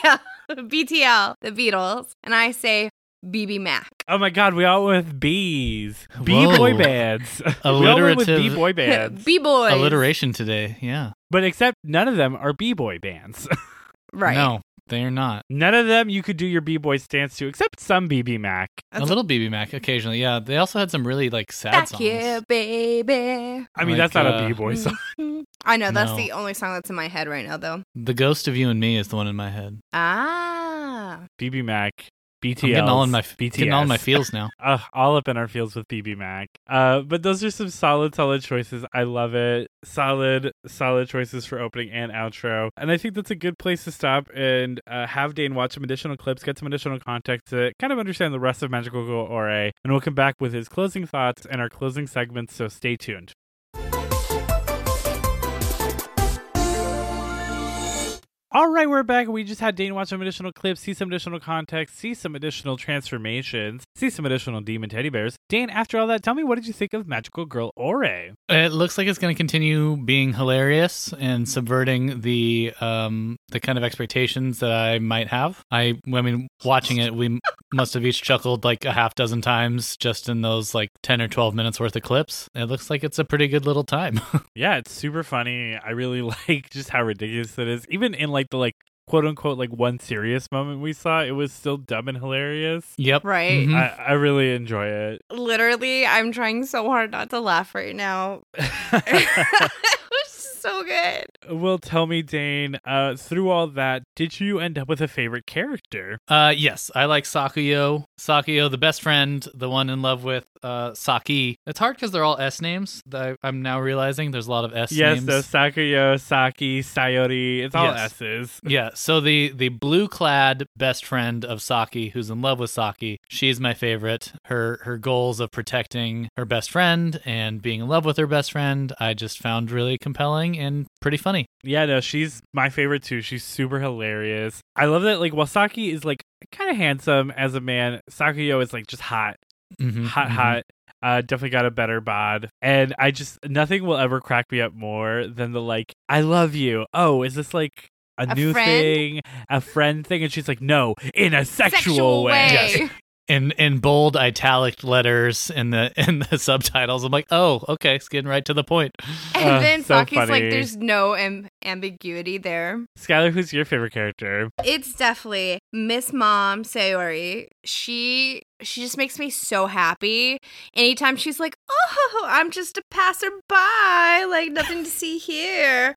BTL, the Beatles, and I say BBMak. Oh my god, we all went with bees. B boy Whoa. bands. we all went with Alliterative- B boy bands. B boy. alliteration today. Yeah. but except none of them are B boy bands. Right. No, they're not. none of them you could do your B boy stance to, except some BBMak. a That's- little BBMak occasionally. Yeah. They also had some really like sad Back songs. here, baby. I mean, Like, that's not uh, a B boy song. I know that's No. the only song that's in my head right now, though. The Ghost of You and Me is the one in my head. Ah, BBMak. BTS. I'm getting all in my BTS. getting all in my feels now. uh, all up in our fields with BBMak. Uh, but those are some solid, solid choices. I love it. Solid, solid choices for opening and outro. And I think that's a good place to stop and uh, have Dane watch some additional clips, get some additional context to kind of understand the rest of Magical Girl Ore. And we'll come back with his closing thoughts and our closing segments. So stay tuned. All right, we're back. We just had Dane watch some additional clips, see some additional context, see some additional transformations, see some additional demon teddy bears. Dane, after all that, tell me what did you think of Magical Girl Ore? It looks like it's going to continue being hilarious and subverting the um the kind of expectations that I might have. I I mean, watching it, we must have each chuckled like a half dozen times just in those like ten or twelve minutes worth of clips. It looks like it's a pretty good little time. Yeah, it's super funny. I really like just how ridiculous it is. Even in like the like quote unquote like one serious moment we saw, it was still dumb and hilarious. yep. right. Mhm. I, I really enjoy it. Literally, I'm trying so hard not to laugh right now. it was so good. well, tell me, Dane, uh, through all that, did you end up with a favorite character? Uh, yes, I like Sakuyo. Sakuyo, the best friend, the one in love with uh Saki. It's hard because they're all S names. That I- I'm now realizing there's a lot of S yes, names. the Sakuyo, Saki, Sayori. It's all Yes. S's. Yeah, so the the blue clad best friend of Saki, who's in love with Saki, she's my favorite. Her her goals of protecting her best friend and being in love with her best friend, I just found really compelling and pretty funny. Yeah, no, she's my favorite too. She's super hilarious. I love that, like, while Saki is, like, kind of handsome as a man, Sakuyo is, like, just hot. Mhm, hot, mhm. hot. Uh, definitely got a better bod. And I just, nothing will ever crack me up more than the, like, I love you. Oh, is this, like, a, A new friend? thing? A friend thing? And she's like, no, in a sexual, Sexual way. way. In in bold italic letters in the in the subtitles. I'm like, oh, okay, it's getting right to the point. And Uh, then so Saki's like, there's no am- ambiguity there. Skylar, who's your favorite character? It's definitely Miss Mom Sayori. She she just makes me so happy. Anytime she's like, "Oh, I'm just a passerby, like nothing to see here."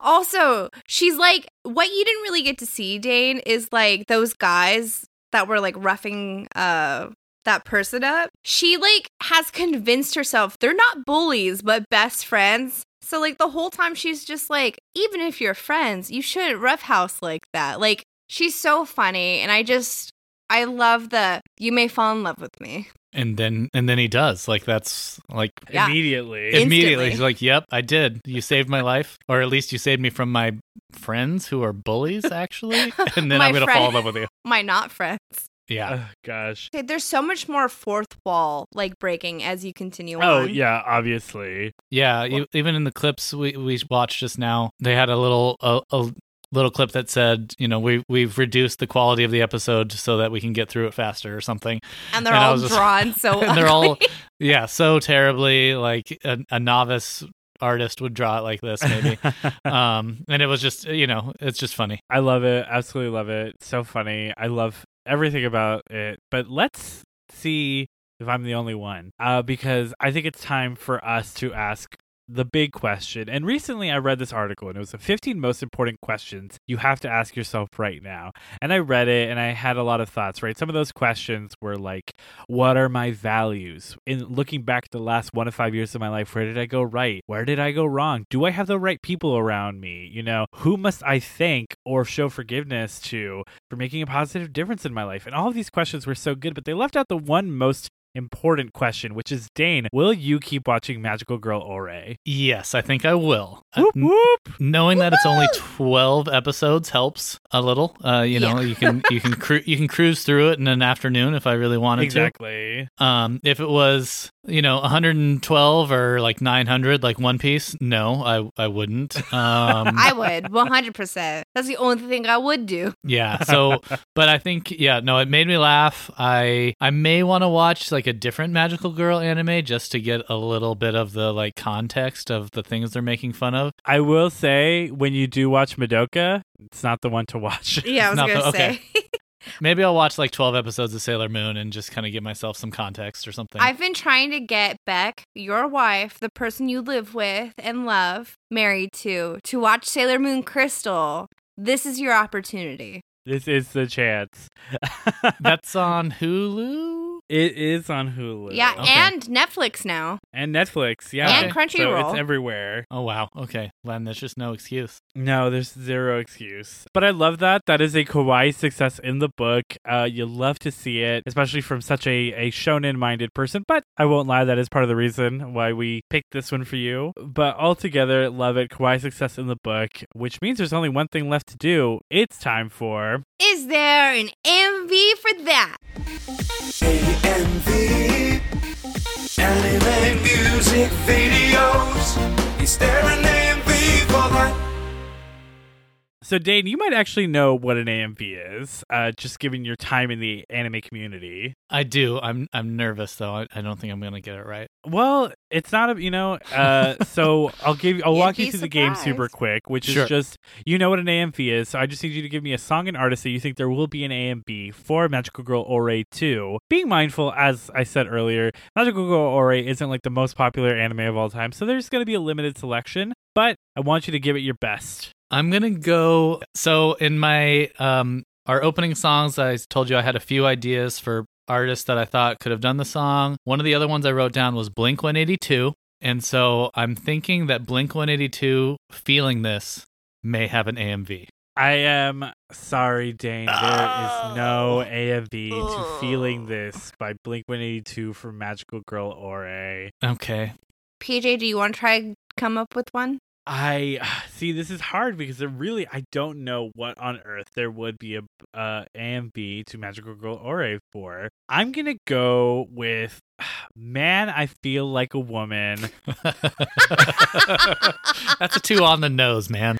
Also, she's like, what you didn't really get to see, Dane, is like those guys that were like roughing uh that person up. She like has convinced herself they're not bullies, but best friends. So like the whole time she's just like, even if you're friends, you shouldn't roughhouse like that. Like she's so funny, and I just I love the you may fall in love with me. And then and then he does. Like that's like Yeah. Immediately. It- immediately he's like, "Yep, I did. You saved my life, or at least you saved me from my friends who are bullies, actually." And then I'm gonna friend- fall in love with you. My not friends. Yeah, oh, gosh. Okay, There's so much more fourth wall like breaking as you continue Oh, on. yeah, obviously. yeah. e- even in the clips we we watched just now, they had a little a, a little clip that said, you know, we we've reduced the quality of the episode so that we can get through it faster or something. And they're And all just- drawn so and they're all yeah, so terribly like a, a novice artist would draw it like this maybe. um, and it was just you know, it's just funny. I love it. Absolutely love it. So funny. I love everything about it. But let's see if I'm the only one. Uh, because I think it's time for us to ask the big question. And recently I read this article and it was the 15 most important questions you have to ask yourself right now. And I read it and I had a lot of thoughts, right? Some of those questions were like, what are my values? In looking back the last one to five years of my life, where did I go right? Where did I go wrong? Do I have the right people around me? You know, who must I thank or show forgiveness to for making a positive difference in my life? And all of these questions were so good, but they left out the one most important question, which is Dane, will you keep watching Magical Girl Ore? Yes, I think I will. Uh, Whoop n- whoop. knowing that it's only 12 episodes helps a little. Uh, you know, Yeah. you can you can cru- you can cruise through it in an afternoon if I really wanted Exactly. to. Exactly. Um, if it was, you know, 112 or like 900 like One Piece, no, I I wouldn't. Um I would 100%. That's the only thing I would do. Yeah. So, but I think yeah, no, it made me laugh. I I may want to watch like a different magical girl anime just to get a little bit of the like context of the things they're making fun of. I will say, when you do watch Madoka, it's not the one to watch. Yeah, I was going to the- okay. Maybe I'll watch like 12 episodes of Sailor Moon and just kind of give myself some context or something. I've been trying to get Beck, your wife, the person you live with and love, married to, to watch Sailor Moon Crystal. This is your opportunity. This is the chance. That's on Hulu. It is on Hulu. Yeah, Okay. and Netflix now. and Netflix. Yeah, And Crunchyroll. So it's everywhere. Oh wow. Okay. Then there's just no excuse. No, there's zero excuse. But I love that. That is a kawaii success in the book. Uh, you love to see it, especially from such a, a shonen minded person. But I won't lie, that is part of the reason why we picked this one for you. But altogether, love it. Kawaii success in the book, which means there's only one thing left to do. It's time for. Is there an MV for that? AMV Anime music videos Is there an AMV for that? So, Dane, you might actually know what an AMV is, uh, just given your time in the anime community. I do. I'm I'm nervous though. I, I don't think I'm gonna get it right. Well, it's not a you know. Uh, so I'll give I'll walk you be through the game super quick, which Sure. is just you know what an AMV is. So I just need you to give me a song and artist that you think there will be an AMV for Magical Girl Ore 2. Being mindful, as I said earlier, Magical Girl Ore isn't like the most popular anime of all time, so there's going to be a limited selection. But I want you to give it your best. I'm gonna go. So in my um our opening songs, I told you I had a few ideas for artists that I thought could have done the song. One of the other ones I wrote down was Blink 182, and so I'm thinking that Blink 182, feeling this, may have an AMV. I am sorry, Dane. There is no Oh. AMV to Feeling This by Blink 182 for Magical Girl Ore. Okay. PJ, do you want to try come up with one? I see. This is hard because really I don't know what on earth there would be a uh, AMV to Magical Girl Ore for. I'm gonna go with man. I feel like a woman. That's a two on the nose, man.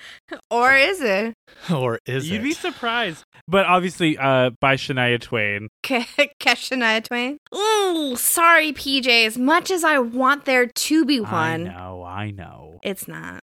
Or is it Or is it. You'd it? be surprised, but obviously, uh, by Shania Twain. Ke- Shania Twain? Ooh, sorry, PJ. As much as I want there to be one. I one, know, I know. it's not.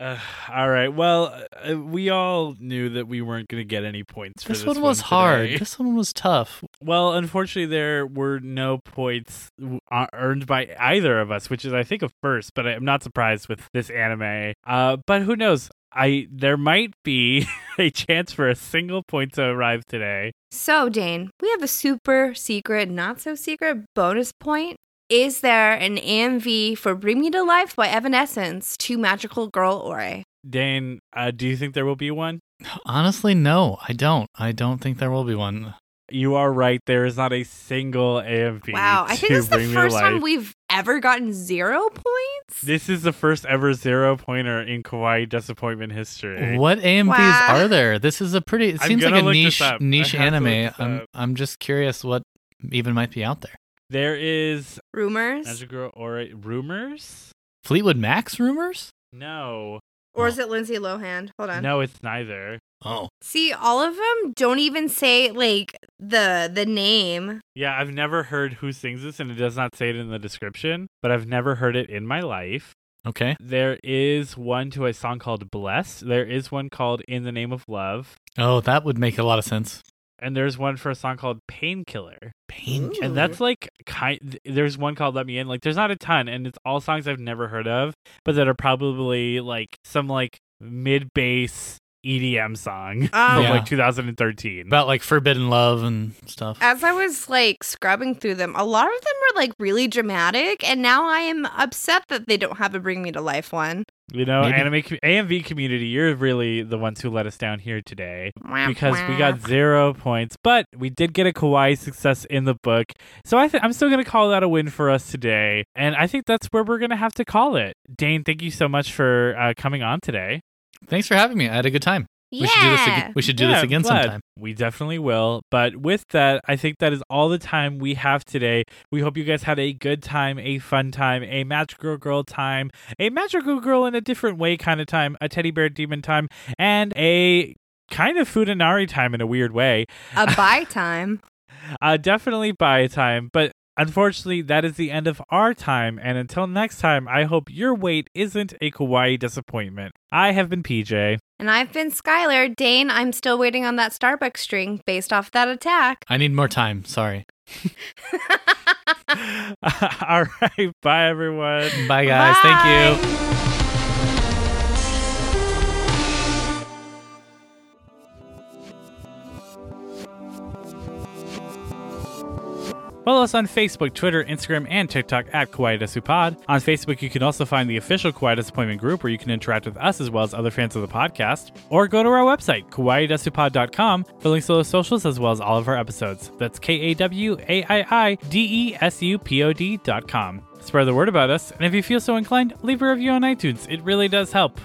Uh, all right. Well, uh, we all knew that we weren't going to get any points for this, this, one was hard. This one was tough. Well, unfortunately, there were no points w- uh, earned by either of us, which is, I think, a first. But I'm not surprised with this anime. Uh, but who knows? I there might be a chance for a single point to arrive today. So, Dane, we have a super secret, not so secret bonus point. Is there an AMV for Bring Me to Life by Evanescence to Magical Girl Ore? Dane, uh, do you think there will be one? Honestly, no, I don't. I don't think there will be one. You are right. There is not a single AMV. Wow, I think to this is the Bring Me to first time we've ever gotten zero points. This is the first ever zero pointer in Kawaii Disappointment history. What AMVs Wow. are there? This is a pretty. It seems like a niche niche have to look anime. I'm. I'm just curious what even might be out there. There is Rumors? Magic Girl or rumors? Fleetwood Mac's rumors? No, Or is oh. it Lindsay Lohan? Hold on. no, it's neither. Oh, See, all of them don't even say like the the name. Yeah, I've never heard who sings this, and it does not say it in the description. But I've never heard it in my life. okay. There is one to a song called "Blessed." There is one called "In the Name of Love," Oh, that would make a lot of sense. And there's one for a song called "Painkiller." Pain. And that's like kind. There's one called "Let Me In." Like, there's not a ton, and it's all songs I've never heard of, but that are probably like some like mid bass EDM song from Um, like 2013. About like forbidden love and stuff. As I was like scrubbing through them, a lot of them were like really dramatic, and now I am upset that they don't have a Bring Me to Life one. You know, Maybe. anime AMV community, you're really the ones who let us down here today because we got zero points, but we did get a kawaii success in the book. So I th- I'm still going to call that a win for us today, and I think that's where we're going to have to call it. Dane, thank you so much for uh, coming on today. Thanks for having me. I had a good time. Yeah. We should do this again. We should do Yeah, this again glad. sometime. We definitely will. But with that, I think that is all the time we have today. We hope you guys had a good time, a fun time, a magical girl time, a magical girl in a different way kind of time, a teddy bear demon time, and a kind of Fudanari time in a weird way. A buy time. Uh, definitely buy time, but unfortunately, that is the end of our time. And until next time, I hope your wait isn't a kawaii disappointment. I have been PJ. And I've been Skylar. Dane, I'm still waiting on that Starbucks string based off that attack. I need more time. Sorry. All right, bye everyone. Bye, guys. Thank you. Follow us on Facebook, Twitter, Instagram, and TikTok at Kawaii Desu Pod. On Facebook, you can also find the official Kawaii Disappointment group where you can interact with us as well as other fans of the podcast. Or go to our website, kawaiidesupod.com, for links to those socials as well as all of our episodes. That's K A W A I I D E S U P O D dot com. Spread the word about us, and if you feel so inclined, leave a review on iTunes. It really does help.